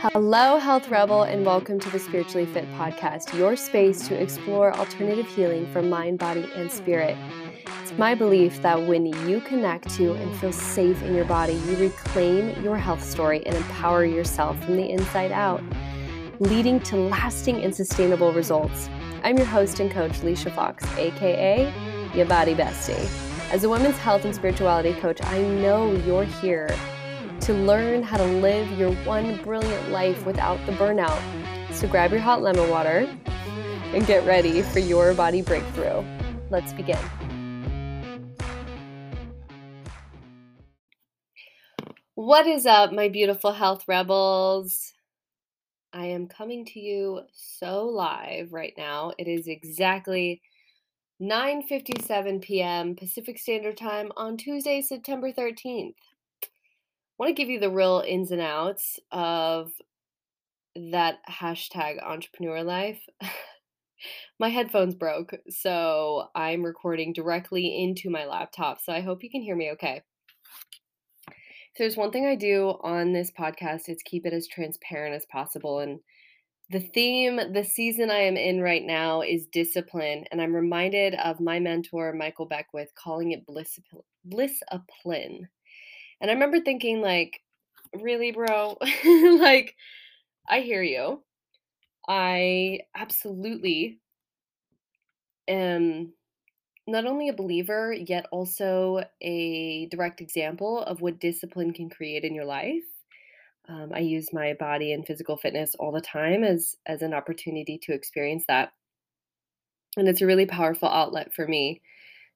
Hello, Health Rebel, and welcome to the Spiritually Fit Podcast, your space to explore alternative healing for mind, body, and spirit. It's my belief that when you connect to and feel safe in your body, you reclaim your health story and empower yourself from the inside out, leading to lasting and sustainable results. I'm your host and coach, Leisha Fox, aka Your Body Bestie. As a women's health and spirituality coach, I know you're here to learn how to live your one brilliant life without the burnout. So grab your hot lemon water and get ready for your body breakthrough. Let's begin. What is up, my beautiful health rebels? I am coming to you so live right now. It is exactly 9:57 p.m. Pacific Standard Time on Tuesday, September 13th want to give you the real ins and outs of that hashtag entrepreneur life. my headphones broke, so I'm recording directly into my laptop. So I hope you can hear me okay. If there's one thing I do on this podcast, it's keep it as transparent as possible. And the theme, the season I am in right now is discipline. And I'm reminded of my mentor, Michael Beckwith, calling it bliss, bliss-a-plin. And I remember thinking, like, really, bro? like, I hear you. I absolutely am not only a believer, yet also a direct example of what discipline can create in your life. Um, I use my body and physical fitness all the time as as an opportunity to experience that, and it's a really powerful outlet for me.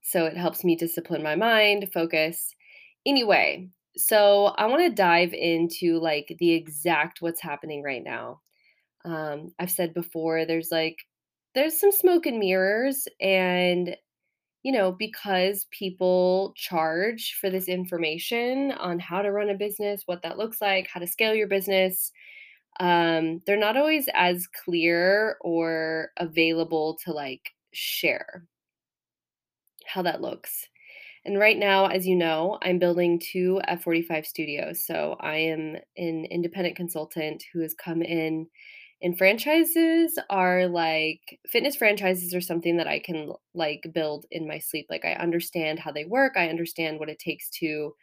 So it helps me discipline my mind, focus, Anyway, so I want to dive into like the exact what's happening right now. Um, I've said before, there's like there's some smoke and mirrors, and you know, because people charge for this information on how to run a business, what that looks like, how to scale your business, um, they're not always as clear or available to like share how that looks. And right now, as you know, I'm building two F45 studios. So I am an independent consultant who has come in. And franchises are like fitness franchises are something that I can like build in my sleep. Like I understand how they work, I understand what it takes to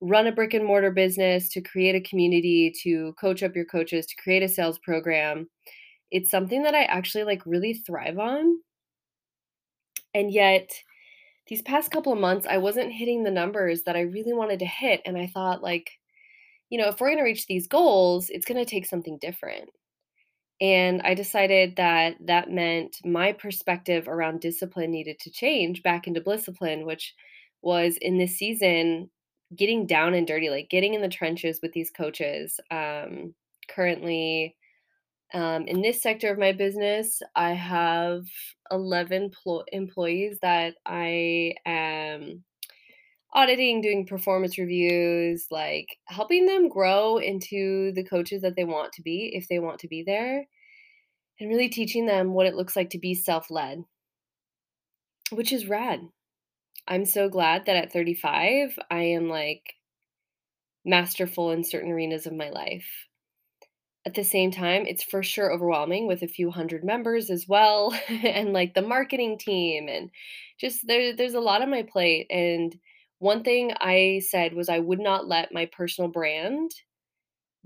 run a brick and mortar business, to create a community, to coach up your coaches, to create a sales program. It's something that I actually like really thrive on. And yet, these past couple of months, I wasn't hitting the numbers that I really wanted to hit. And I thought, like, you know, if we're going to reach these goals, it's going to take something different. And I decided that that meant my perspective around discipline needed to change back into discipline, which was in this season getting down and dirty, like getting in the trenches with these coaches. Um, currently, um, in this sector of my business, I have 11 pl- employees that I am auditing, doing performance reviews, like helping them grow into the coaches that they want to be if they want to be there, and really teaching them what it looks like to be self led, which is rad. I'm so glad that at 35, I am like masterful in certain arenas of my life. At the same time, it's for sure overwhelming with a few hundred members as well, and like the marketing team, and just there, there's a lot on my plate. And one thing I said was I would not let my personal brand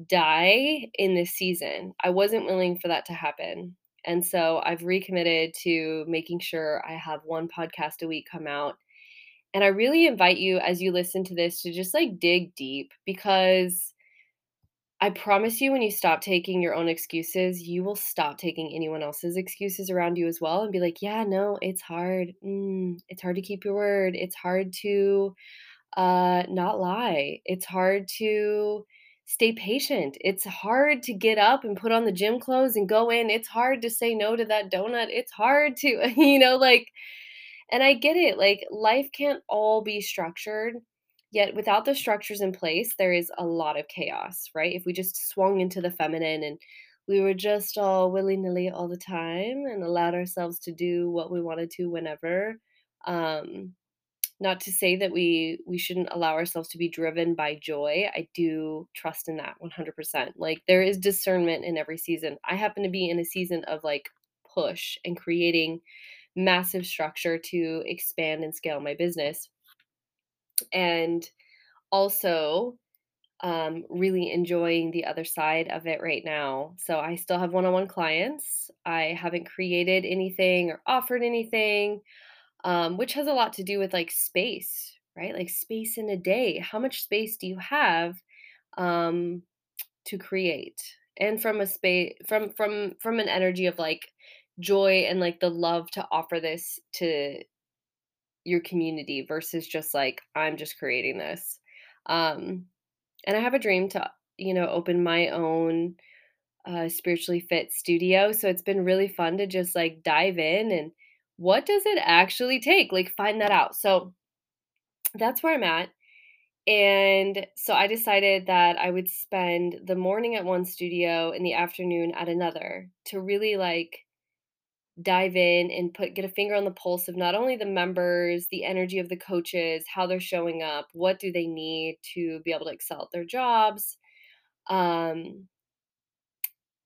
die in this season. I wasn't willing for that to happen. And so I've recommitted to making sure I have one podcast a week come out. And I really invite you as you listen to this to just like dig deep because I promise you, when you stop taking your own excuses, you will stop taking anyone else's excuses around you as well and be like, yeah, no, it's hard. Mm, it's hard to keep your word. It's hard to uh, not lie. It's hard to stay patient. It's hard to get up and put on the gym clothes and go in. It's hard to say no to that donut. It's hard to, you know, like, and I get it. Like, life can't all be structured Yet without the structures in place, there is a lot of chaos, right? If we just swung into the feminine and we were just all willy nilly all the time and allowed ourselves to do what we wanted to whenever, um, Not to say that we we shouldn't allow ourselves to be driven by joy. I do trust in that 100%. Like there is discernment in every season. I happen to be in a season of like push and creating massive structure to expand and scale my business. And also um, really enjoying the other side of it right now. So I still have one on one clients. I haven't created anything or offered anything, um, which has a lot to do with like space, right? Like space in a day. How much space do you have um, to create? And from a space, from from from an energy of like joy and like the love to offer this to your community versus just like I'm just creating this. Um, and I have a dream to, you know, open my own uh, spiritually fit studio. So it's been really fun to just like dive in and what does it actually take? Like find that out. So that's where I'm at. And so I decided that I would spend the morning at one studio and the afternoon at another to really like dive in and put get a finger on the pulse of not only the members, the energy of the coaches, how they're showing up, what do they need to be able to excel at their jobs. Um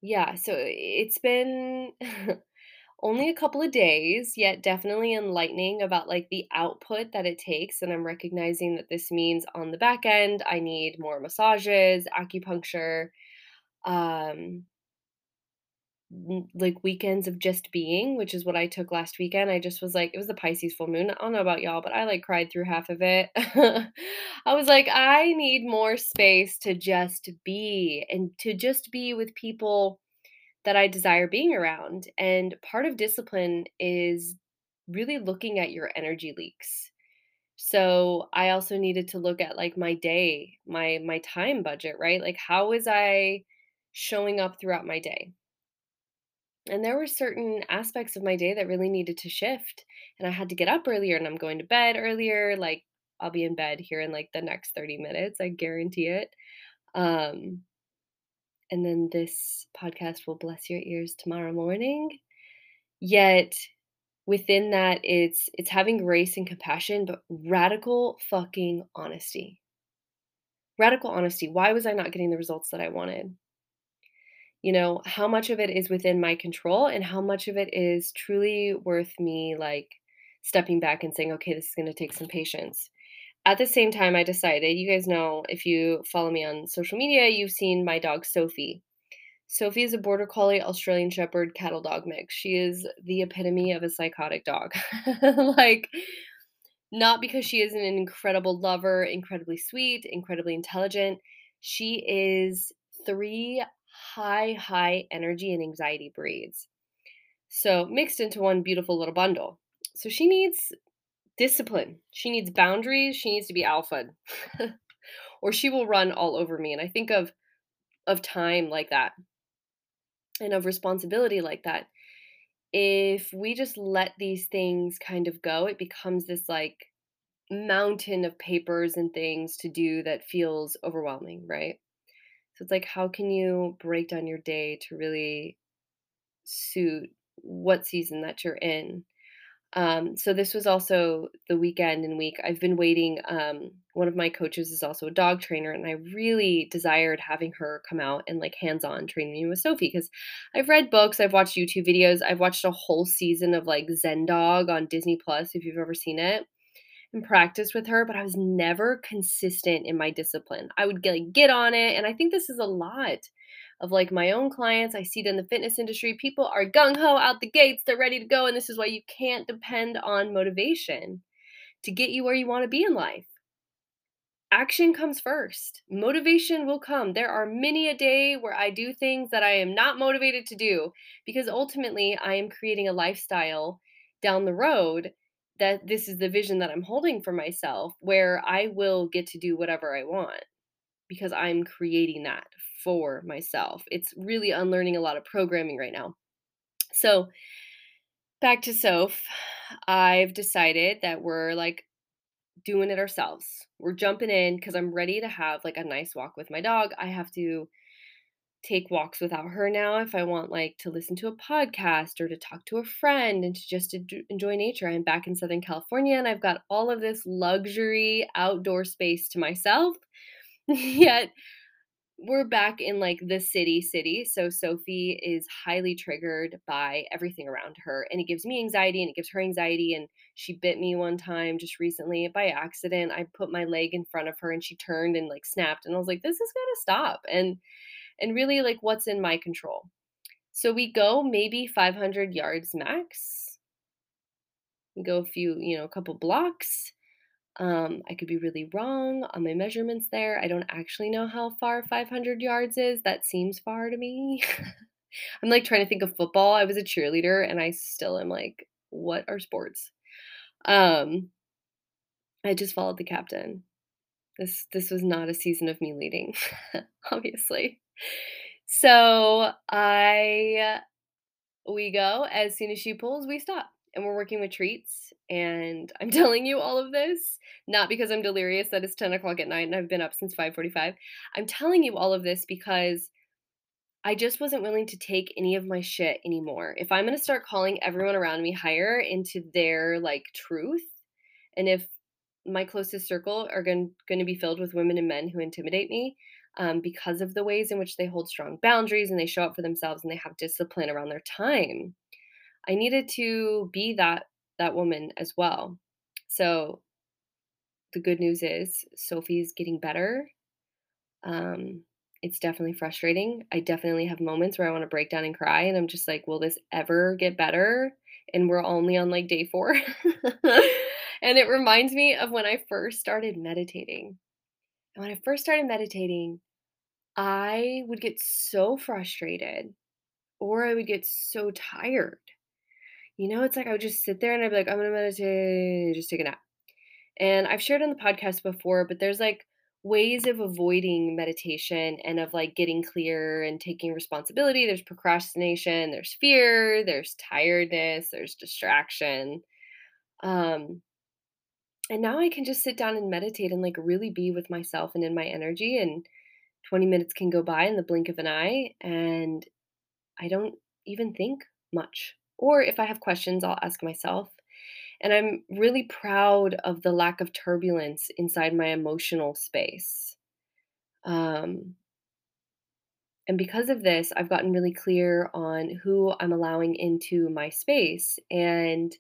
yeah, so it's been only a couple of days, yet definitely enlightening about like the output that it takes and I'm recognizing that this means on the back end I need more massages, acupuncture, um like weekends of just being, which is what I took last weekend. I just was like, it was the Pisces full moon. I don't know about y'all, but I like cried through half of it. I was like, I need more space to just be and to just be with people that I desire being around. And part of discipline is really looking at your energy leaks. So I also needed to look at like my day, my my time budget, right? Like how was I showing up throughout my day? And there were certain aspects of my day that really needed to shift. And I had to get up earlier and I'm going to bed earlier. Like I'll be in bed here in like the next 30 minutes. I guarantee it. Um, and then this podcast will bless your ears tomorrow morning. Yet within that it's it's having grace and compassion, but radical fucking honesty. Radical honesty. Why was I not getting the results that I wanted? You know, how much of it is within my control and how much of it is truly worth me like stepping back and saying, okay, this is going to take some patience. At the same time, I decided, you guys know, if you follow me on social media, you've seen my dog Sophie. Sophie is a border collie Australian shepherd cattle dog mix. She is the epitome of a psychotic dog. like, not because she is an incredible lover, incredibly sweet, incredibly intelligent. She is three high, high energy and anxiety breeds. So, mixed into one beautiful little bundle. So, she needs discipline. She needs boundaries. She needs to be alpha, or she will run all over me. And I think of of time like that and of responsibility like that. If we just let these things kind of go, it becomes this like mountain of papers and things to do that feels overwhelming, right? So it's like, how can you break down your day to really suit what season that you're in? Um, so this was also the weekend and week. I've been waiting. Um, one of my coaches is also a dog trainer, and I really desired having her come out and like hands-on train me with Sophie because I've read books, I've watched YouTube videos, I've watched a whole season of like Zen Dog on Disney Plus if you've ever seen it and practice with her, but I was never consistent in my discipline. I would get, like, get on it, and I think this is a lot of like my own clients. I see it in the fitness industry. People are gung ho out the gates, they're ready to go, and this is why you can't depend on motivation to get you where you want to be in life. Action comes first. Motivation will come. There are many a day where I do things that I am not motivated to do because ultimately I am creating a lifestyle down the road that this is the vision that I'm holding for myself where I will get to do whatever I want because I'm creating that for myself. It's really unlearning a lot of programming right now. So, back to Soph, I've decided that we're like doing it ourselves. We're jumping in because I'm ready to have like a nice walk with my dog. I have to take walks without her now if I want like to listen to a podcast or to talk to a friend and to just enjoy nature. I'm back in Southern California and I've got all of this luxury outdoor space to myself. Yet we're back in like the city city so sophie is highly triggered by everything around her and it gives me anxiety and it gives her anxiety and she bit me one time just recently by accident i put my leg in front of her and she turned and like snapped and i was like this is going to stop and and really like what's in my control so we go maybe 500 yards max we go a few you know a couple blocks um, I could be really wrong on my measurements there. I don't actually know how far 500 yards is. That seems far to me. I'm like trying to think of football. I was a cheerleader and I still am like, what are sports? Um, I just followed the captain. This this was not a season of me leading, obviously. So I we go as soon as she pulls, we stop and we're working with treats. And I'm telling you all of this, not because I'm delirious that it's 10 o'clock at night and I've been up since 545. I'm telling you all of this because I just wasn't willing to take any of my shit anymore. If I'm to start calling everyone around me higher into their like truth, and if my closest circle are going, going to be filled with women and men who intimidate me um, because of the ways in which they hold strong boundaries and they show up for themselves and they have discipline around their time I needed to be that that woman as well. So the good news is Sophie is getting better. Um, it's definitely frustrating. I definitely have moments where I want to break down and cry, and I'm just like, will this ever get better? And we're only on like day four. and it reminds me of when I first started meditating. And when I first started meditating, I would get so frustrated or I would get so tired you know, it's like I would just sit there and I'd be like, I'm gonna meditate, just take a nap. And I've shared on the podcast before, but there's like ways of avoiding meditation and of like getting clear and taking responsibility. There's procrastination, there's fear, there's tiredness, there's distraction. Um, and now I can just sit down and meditate and like really be with myself and in my energy. And 20 minutes can go by in the blink of an eye, and I don't even think much. Or if I have questions, I'll ask myself. And I'm really proud of the lack of turbulence inside my emotional space. Um, and because of this, I've gotten really clear on who I'm allowing into my space. And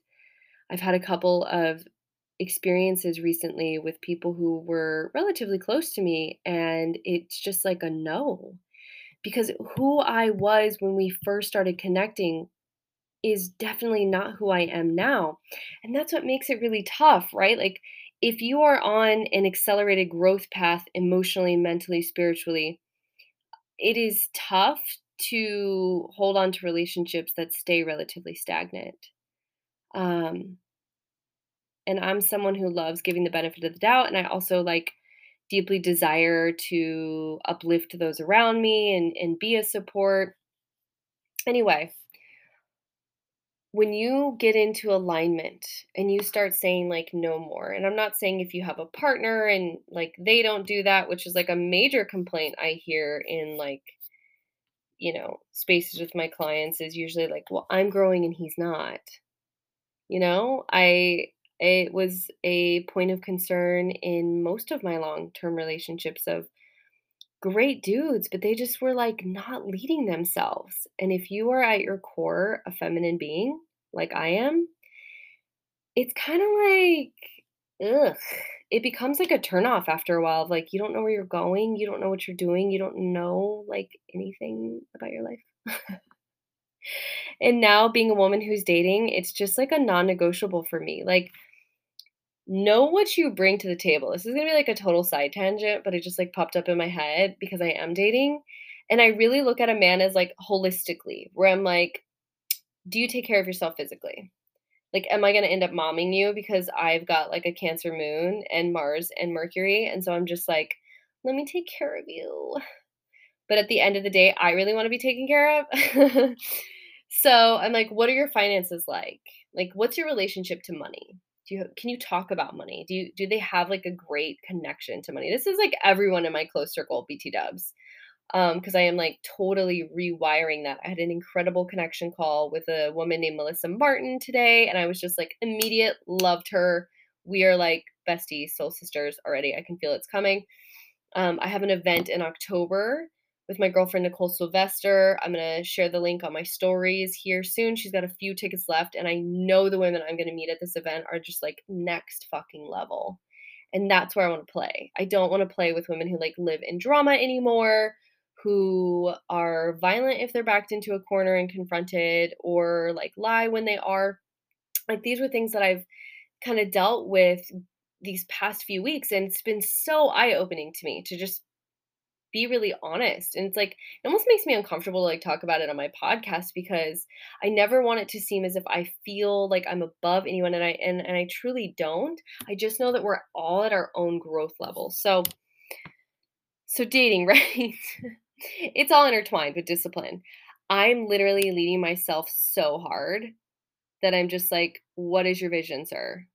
I've had a couple of experiences recently with people who were relatively close to me, and it's just like a no. Because who I was when we first started connecting is definitely not who I am now. And that's what makes it really tough, right? Like, if you are on an accelerated growth path emotionally, mentally, spiritually, it is tough to hold on to relationships that stay relatively stagnant. Um, and I'm someone who loves giving the benefit of the doubt, and I also like deeply desire to uplift those around me and, and be a support. Anyway, when you get into alignment and you start saying like no more and i'm not saying if you have a partner and like they don't do that which is like a major complaint i hear in like you know spaces with my clients is usually like well i'm growing and he's not you know i it was a point of concern in most of my long term relationships of great dudes, but they just were like not leading themselves. And if you are at your core a feminine being, like I am, it's kind of like, ugh. It becomes like a turnoff after a while of like, you don't know where you're going, you don't know what you're doing, you don't know like anything about your life. and now being a woman who's dating, it's just like a non negotiable for me. Like, know what you bring to the table. This is gonna be like a total side tangent, but it just like popped up in my head because I am dating. And I really look at a man as like holistically, where I'm like, do you take care of yourself physically? Like, am I gonna end up momming you because I've got like a Cancer moon and Mars and Mercury? And so I'm just like, let me take care of you. But at the end of the day, I really want to be taken care of. so I'm like, what are your finances like? Like, what's your relationship to money? do you can you talk about money do you do they have like a great connection to money this is like everyone in my close circle bt dubs because I am like totally rewiring that. I had an incredible connection call with a woman named Melissa Martin today, and I was just like immediate, loved her. We are like besties, soul sisters already. I can feel it's coming. Um, I have an event in October with my girlfriend Nicole Sylvester. I'm going to share the link on my stories here soon. She's got a few tickets left, and I know the women I'm going to meet at this event are just like next fucking level. And that's where I want to play. I don't want to play with women who like live in drama anymore, who are violent if they're backed into a corner and confronted, or like lie when they are. Like these were things that I've kind of dealt with these past few weeks, and it's been so eye opening to me to just be really honest. And it's like it almost makes me uncomfortable to like talk about it on my podcast because I never want it to seem as if I feel like I'm above anyone and I and, and I truly don't. I just know that we're all at our own growth level. So so dating, right? it's all intertwined with discipline. I'm literally leading myself so hard that I'm just like, what is your vision, sir?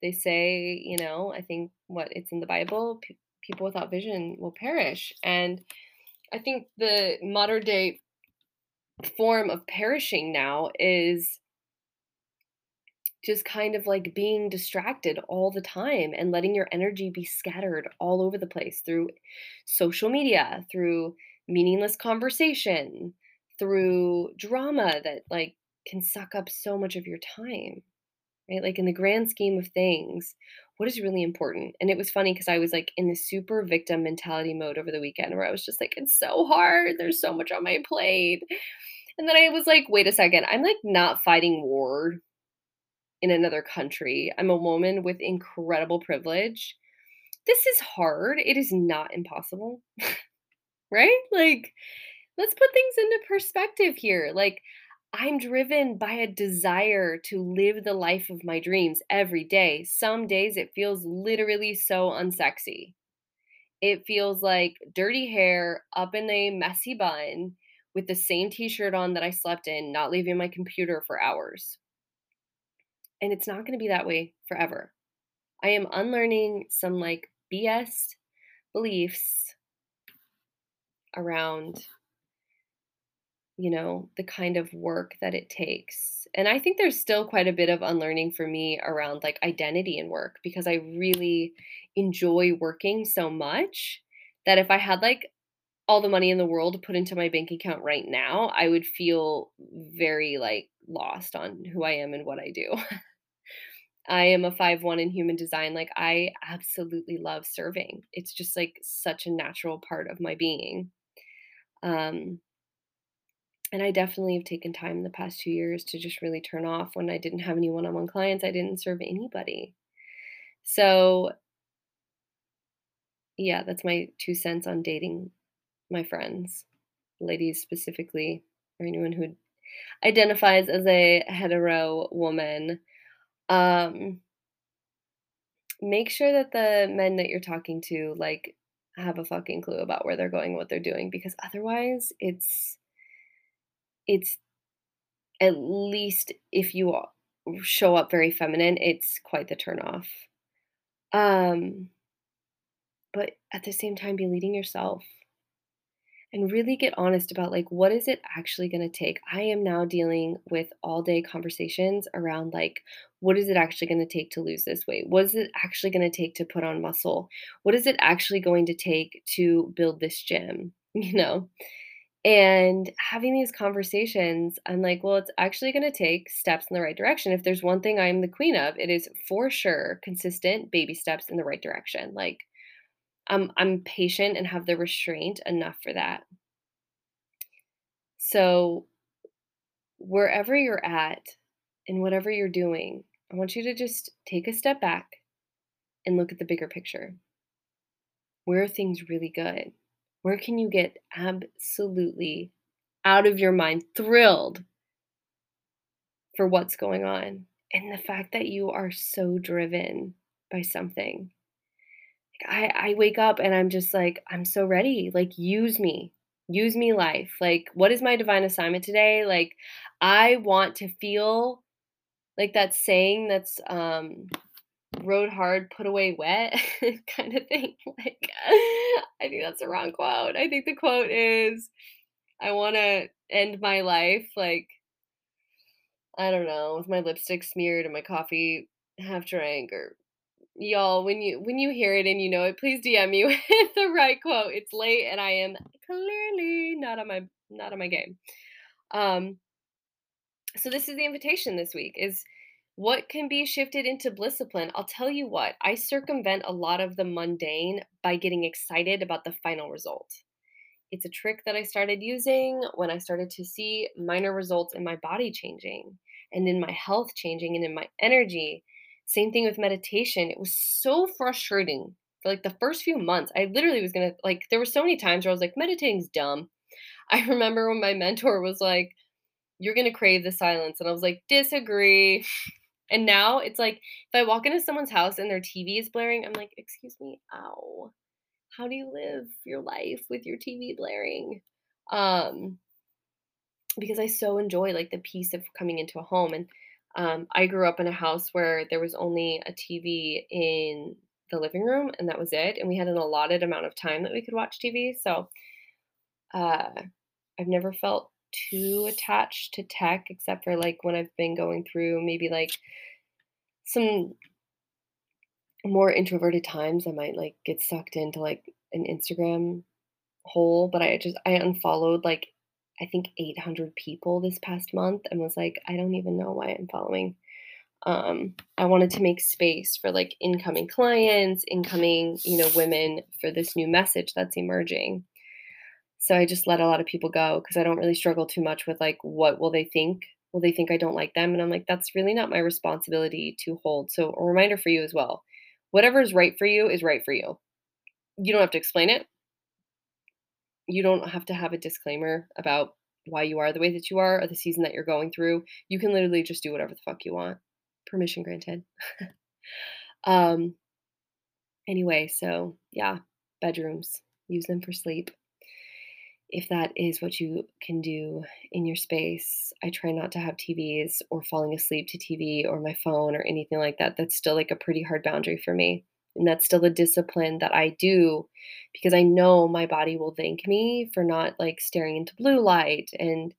They say, you know, I think what it's in the Bible, people without vision will perish. And I think the modern day form of perishing now is just kind of like being distracted all the time and letting your energy be scattered all over the place through social media, through meaningless conversation, through drama that like can suck up so much of your time. Right? Like in the grand scheme of things, what is really important? And it was funny because I was like in the super victim mentality mode over the weekend where I was just like, it's so hard. There's so much on my plate. And then I was like, wait a second. I'm like not fighting war in another country. I'm a woman with incredible privilege. This is hard. It is not impossible. right? Like, let's put things into perspective here. Like, I'm driven by a desire to live the life of my dreams every day. Some days it feels literally so unsexy. It feels like dirty hair up in a messy bun with the same t shirt on that I slept in, not leaving my computer for hours. And it's not going to be that way forever. I am unlearning some like BS beliefs around you know, the kind of work that it takes. And I think there's still quite a bit of unlearning for me around like identity and work because I really enjoy working so much that if I had like all the money in the world put into my bank account right now, I would feel very like lost on who I am and what I do. I am a 5 1 in human design. Like, I absolutely love serving. It's just like such a natural part of my being. Um, and I definitely have taken time in the past two years to just really turn off when I didn't have any one on one clients. I didn't serve anybody. So, yeah, that's my two cents on dating my friends, ladies specifically, or anyone who identifies as a hetero woman. Um, make sure that the men that you're talking to, like, have a fucking clue about where they're going, what they're doing, because otherwise it's it's at least if you show up very feminine, it's quite the turnoff. Um, but at the same time, be leading yourself and really get honest about like what is it actually going to take? I am now dealing with all day conversations around like what is it actually going to take to lose this weight? What is it actually going to take to put on muscle? What is it actually going to take to build this gym you know and having these conversations, I'm like, well, it's actually going to take steps in the right direction. If there's one thing I'm the queen of, it is for sure consistent baby steps in the right direction. Like, I'm I'm patient and have the restraint enough for that. So, wherever you're at and whatever you're doing, I want you to just take a step back and look at the bigger picture. Where are things really good? Where can you get absolutely out of your mind, thrilled for what's going on? And the fact that you are so driven by something. I, I wake up and I'm just like, I'm so ready. Like, use me. Use me, life. Like, what is my divine assignment today? Like, I want to feel like that saying that's um rode hard, put away wet kind of thing. Like, I think that's the wrong quote. I think the quote is, I want to end my life like, I don't know, with my lipstick smeared and my coffee half drank or y'all when you when you hear it and you know it please dm me with the right quote it's late and i am clearly not on my not on my game um so this is the invitation this week is what can be shifted into discipline? I'll tell you what, I circumvent a lot of the mundane by getting excited about the final result. It's a trick that I started using when I started to see minor results in my body changing and in my health changing and in my energy. Same thing with meditation. It was so frustrating for like the first few months. I literally was gonna, like, there were so many times where I was like, meditating's dumb. I remember when my mentor was like, you're gonna crave the silence. And I was like, disagree. And now it's like if I walk into someone's house and their TV is blaring, I'm like, excuse me, ow. How do you live your life with your TV blaring? Um because I so enjoy like the peace of coming into a home. And um, I grew up in a house where there was only a TV in the living room and that was it. And we had an allotted amount of time that we could watch TV. So uh, I've never felt too attached to tech except for like when I've been going through maybe like some more introverted times I might like get sucked into like an Instagram hole, but I just I unfollowed like I think 800 people this past month and was like I don't even know why I'm following. Um I wanted to make space for like incoming clients, incoming, you know, women for this new message that's emerging. So I just let a lot of people go because I don't really struggle too much with like what will they think? Will they think I don't like them? And I'm like, that's really not my responsibility to hold. So a reminder for you as well. Whatever is right for you is right for you. You don't have to explain it. You don't have to have a disclaimer about why you are the way that you are or the season that you're going through. You can literally just do whatever the fuck you want. Permission granted. um anyway, so yeah, bedrooms. Use them for sleep if that is what you can do in your space. I try not to have TVs or falling asleep to TV or my phone or anything like that. That's still like a pretty hard boundary for me. And that's still a discipline that I do because I know my body will thank me for not like staring into blue light and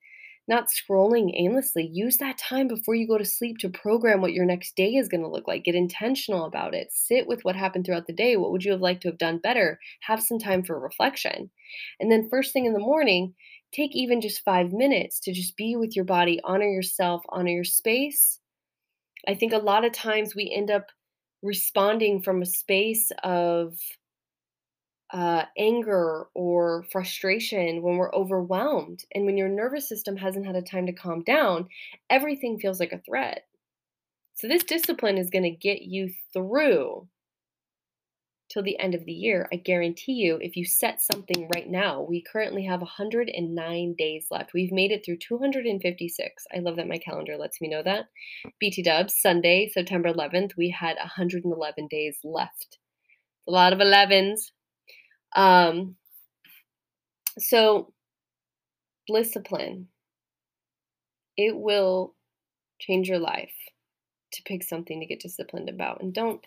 not scrolling aimlessly. Use that time before you go to sleep to program what your next day is going to look like. Get intentional about it. Sit with what happened throughout the day. What would you have liked to have done better? Have some time for reflection. And then, first thing in the morning, take even just five minutes to just be with your body, honor yourself, honor your space. I think a lot of times we end up responding from a space of uh, anger or frustration, when we're overwhelmed, and when your nervous system hasn't had a time to calm down, everything feels like a threat. So, this discipline is going to get you through till the end of the year. I guarantee you, if you set something right now, we currently have 109 days left. We've made it through 256. I love that my calendar lets me know that. BT Dubs, Sunday, September 11th, we had 111 days left. a lot of 11s. Um, so, discipline, it will change your life to pick something to get disciplined about. And don't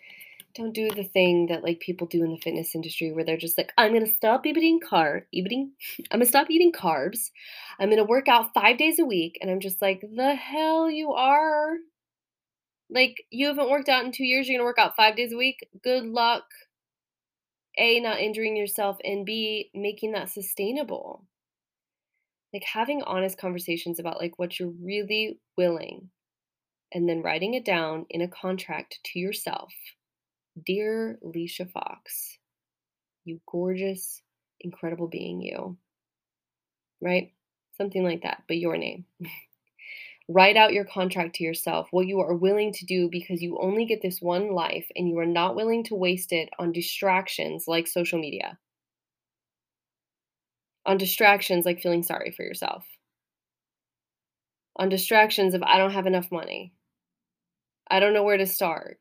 don't do the thing that like people do in the fitness industry where they're just like, I'm gonna stop eating carb eating I'm gonna stop eating carbs. I'm gonna work out five days a week. And I'm just like, the hell you are. Like you haven't worked out in two years, you're gonna work out five days a week. Good luck. A, not injuring yourself, and B, making that sustainable. Like having honest conversations about like what you're really willing and then writing it down in a contract to yourself. Dear Leisha Fox, you gorgeous, incredible being, you. Right? Something like that, but your name. Write out your contract to yourself, what you are willing to do because you only get this one life and you are not willing to waste it on distractions like social media, on distractions like feeling sorry for yourself, on distractions of I don't have enough money, I don't know where to start.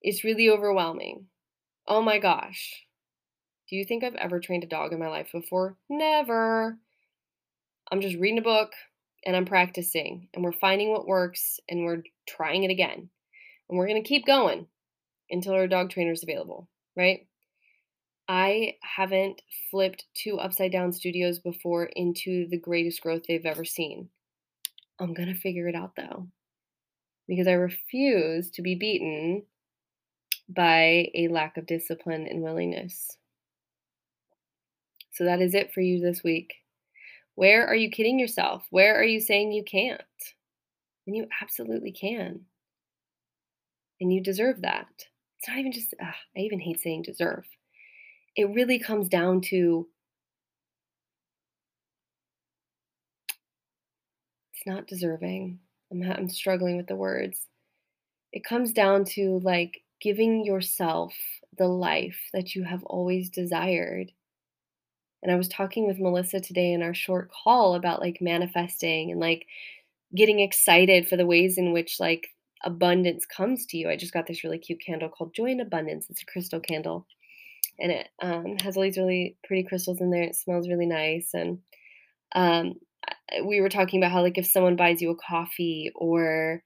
It's really overwhelming. Oh my gosh. Do you think I've ever trained a dog in my life before? Never. I'm just reading a book, and I'm practicing and we're finding what works and we're trying it again. And we're going to keep going. until our dog trainer is available, right? I haven't flipped two upside down studios before into the greatest growth they've ever seen. I'm going to figure it out though, because I refuse to be beaten by a lack of discipline and willingness. So that is it for you this week. Where are you kidding yourself? Where are you saying you can't? And you absolutely can. And you deserve that. It's not even just, ugh, I even hate saying deserve. It really comes down to it's not deserving. I'm, I'm struggling with the words. It comes down to like giving yourself the life that you have always desired. And I was talking with Melissa today in our short call about like manifesting and like getting excited for the ways in which like abundance comes to you. I just got this really cute candle called Joy in Abundance. It's a crystal candle. And it um, has all these really pretty crystals in there. It smells really nice. And um, we were talking about how, like, if someone buys you a coffee or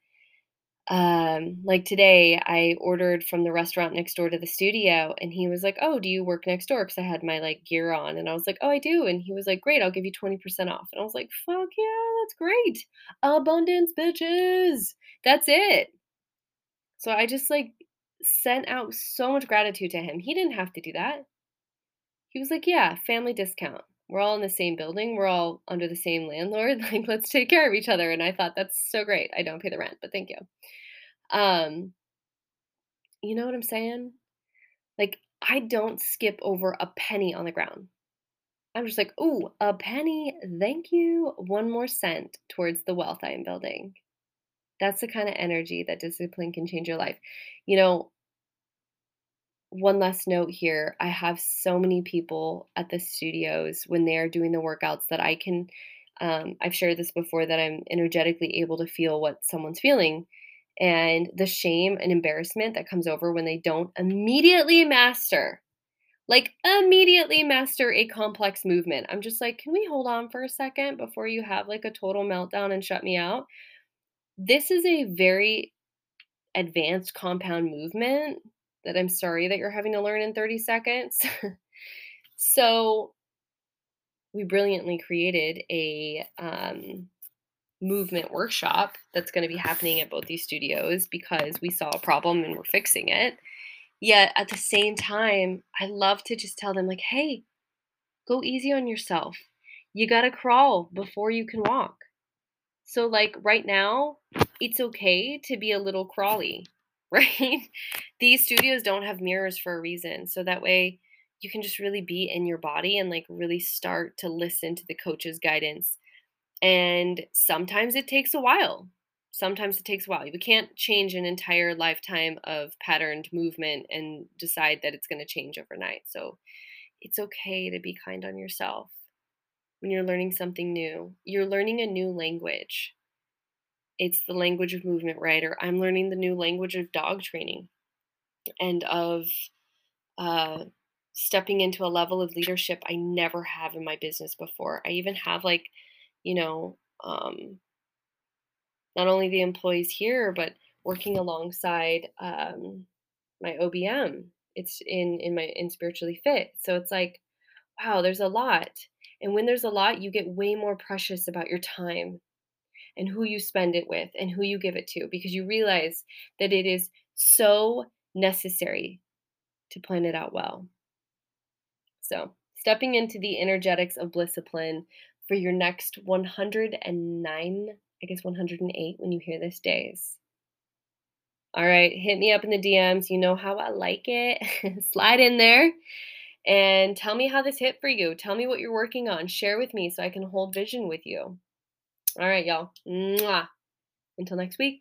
um, like today, I ordered from the restaurant next door to the studio, and he was like, "Oh, do you work next door?" Because I had my like gear on, and I was like, "Oh, I do." And he was like, "Great, I'll give you twenty percent off." And I was like, "Fuck yeah, that's great! Abundance, bitches! That's it." So I just like sent out so much gratitude to him. He didn't have to do that. He was like, "Yeah, family discount. We're all in the same building. We're all under the same landlord. Like, let's take care of each other." And I thought that's so great. I don't pay the rent, but thank you. Um, you know what I'm saying? Like, I don't skip over a penny on the ground. I'm just like, ooh, a penny, thank you. One more cent towards the wealth I am building. That's the kind of energy that discipline can change your life. You know, one last note here I have so many people at the studios when they are doing the workouts that I can, um, I've shared this before, that I'm energetically able to feel what someone's feeling and the shame and embarrassment that comes over when they don't immediately master like immediately master a complex movement. I'm just like, can we hold on for a second before you have like a total meltdown and shut me out? This is a very advanced compound movement that I'm sorry that you're having to learn in 30 seconds. so we brilliantly created a um, movement workshop that's going to be happening at both these studios because we saw a problem and we're fixing it. Yet at the same time, I love to just tell them, like, hey, go easy on yourself. You got to crawl before you can walk. So, like, right now, it's okay to be a little crawly, right? These studios don't have mirrors for a reason. So that way, you can just really be in your body and like really start to listen to the coach's guidance and sometimes it takes a while. Sometimes it takes a while. We can't change an entire lifetime of patterned movement and decide that it's going to change overnight. So it's okay to be kind on yourself when you're learning something new. You're learning a new language. It's the language of movement, right? Or I'm learning the new language of dog training and of uh, stepping into a level of leadership I never have in my business before. I even have like you know, um, not only the employees here, but working alongside um, my OBM. It's in in my in spiritually fit. So it's like, wow, there's a lot. And when there's a lot, you get way more precious about your time and who you spend it with and who you give it to because you realize that it is so necessary to plan it out well. So, stepping into the energetics of discipline for your next 109, I guess 108 when you hear this days. All right, hit me up in the DMs. You know how I like it. Slide in there and tell me how this hit for you. Tell me what you're working on. Share with me so I can hold vision with you. All right, y'all. Mwah. Until next week.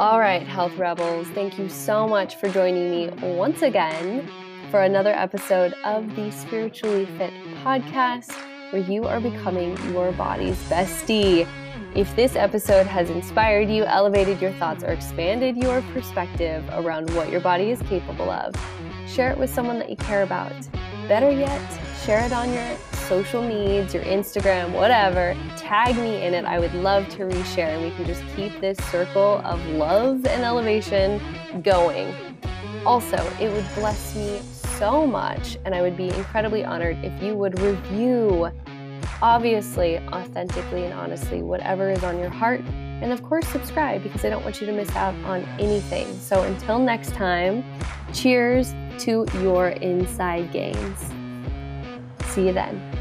All right, Health Rebels, thank you so much for joining me once again for another episode of the Spiritually Fit podcast, where you are becoming your body's bestie. If this episode has inspired you, elevated your thoughts, or expanded your perspective around what your body is capable of, share it with someone that you care about. Better yet, share it on your social needs, your Instagram, whatever. Tag me in it. I would love to reshare, we can just keep this circle of love and elevation going. Also, it would bless me so much, and I would be incredibly honored if you would review, obviously, authentically, and honestly, whatever is on your heart. And of course, subscribe because I don't want you to miss out on anything. So until next time, cheers to your inside gains. See you then.